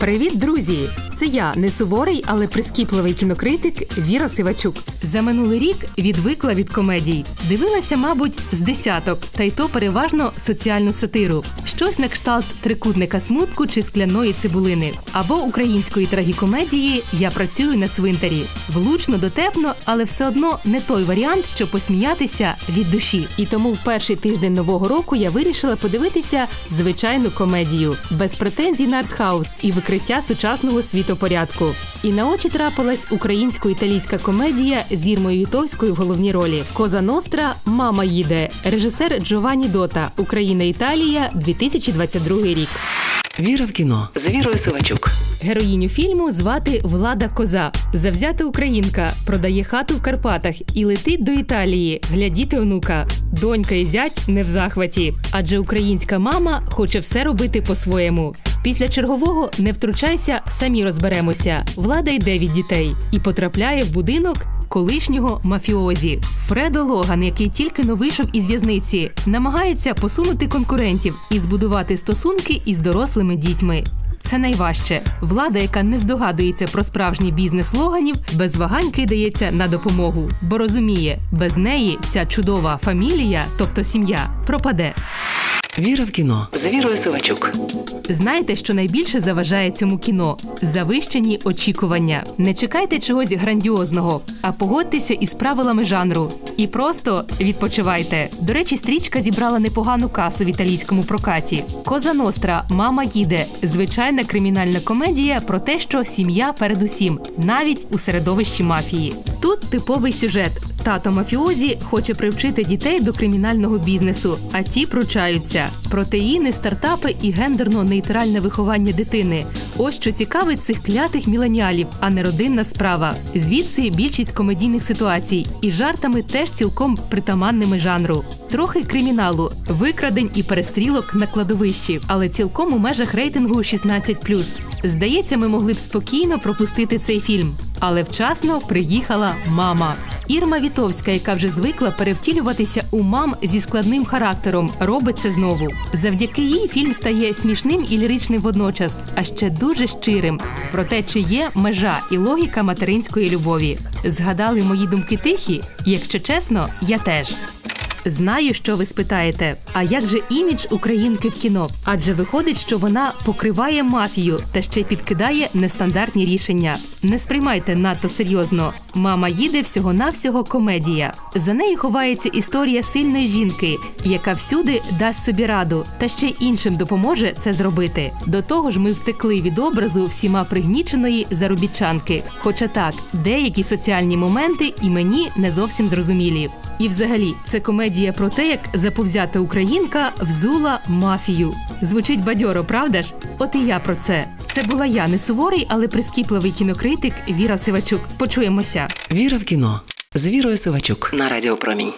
Привіт, друзі! Це я, не суворий, але прискіпливий кінокритик Віра Сивачук. За минулий рік відвикла від комедій. Дивилася, мабуть, з десяток, та й то переважно соціальну сатиру. Щось на кшталт трикутника смутку чи скляної цибулини. Або української трагікомедії Я працюю на цвинтарі. Влучно, дотепно, але все одно не той варіант, щоб посміятися від душі. І тому в перший тиждень нового року я вирішила подивитися звичайну комедію без претензій на артхаус і викриття сучасного світопорядку. І на очі трапилась українсько-італійська комедія з Ірмою Вітовською в головній ролі. Коза Ностра Мама їде. Режисер Джованні Дота. Україна Італія 2022 рік. Віра в кіно з Вірою Сивачук. Героїню фільму звати Влада Коза. Завзята українка, продає хату в Карпатах і летить до Італії глядіти онука. Донька і зять не в захваті, адже українська мама хоче все робити по-своєму. Після чергового не втручайся, самі розберемося. Влада йде від дітей і потрапляє в будинок. Колишнього мафіозі Фредо Логан, який тільки но вийшов із в'язниці, намагається посунути конкурентів і збудувати стосунки із дорослими дітьми. Це найважче. Влада, яка не здогадується про справжній бізнес логанів, без вагань кидається на допомогу, бо розуміє, без неї ця чудова фамілія, тобто сім'я, пропаде. Віра в кіно з Вірою Сивачук. Знаєте, що найбільше заважає цьому кіно? Завищені очікування. Не чекайте чогось грандіозного, а погодьтеся із правилами жанру. І просто відпочивайте. До речі, стрічка зібрала непогану касу в італійському прокаті. Коза Ностра, мама їде. Звичайна кримінальна комедія про те, що сім'я передусім, навіть у середовищі мафії. Тут типовий сюжет. Тато мафіозі хоче привчити дітей до кримінального бізнесу, а ті пручаються. Протеїни, стартапи і гендерно-нейтральне виховання дитини. Ось що цікавить цих клятих міленіалів, а не родинна справа. Звідси більшість комедійних ситуацій і жартами теж цілком притаманними жанру. Трохи криміналу, викрадень і перестрілок на кладовищі, але цілком у межах рейтингу 16+. Здається, ми могли б спокійно пропустити цей фільм. Але вчасно приїхала мама. Ірма Вітовська, яка вже звикла перевтілюватися у мам зі складним характером, робить це знову. Завдяки їй фільм стає смішним і ліричним водночас, а ще дуже щирим. Про те, чи є межа і логіка материнської любові. Згадали мої думки тихі? Якщо чесно, я теж. Знаю, що ви спитаєте. А як же імідж українки в кіно? Адже виходить, що вона покриває мафію та ще підкидає нестандартні рішення. Не сприймайте надто серйозно. Мама їде всього-навсього комедія. За нею ховається історія сильної жінки, яка всюди дасть собі раду, та ще іншим допоможе це зробити. До того ж, ми втекли від образу всіма пригніченої заробітчанки. Хоча так, деякі соціальні моменти і мені не зовсім зрозумілі. І, взагалі, це комедія про те, як заповзята українка взула мафію. Звучить бадьоро, правда ж? От і я про це. Це була я не суворий, але прискіпливий кінокритик Віра Сивачук. Почуємося. Віра в кіно з Вірою Сивачук на Радіо Промінь.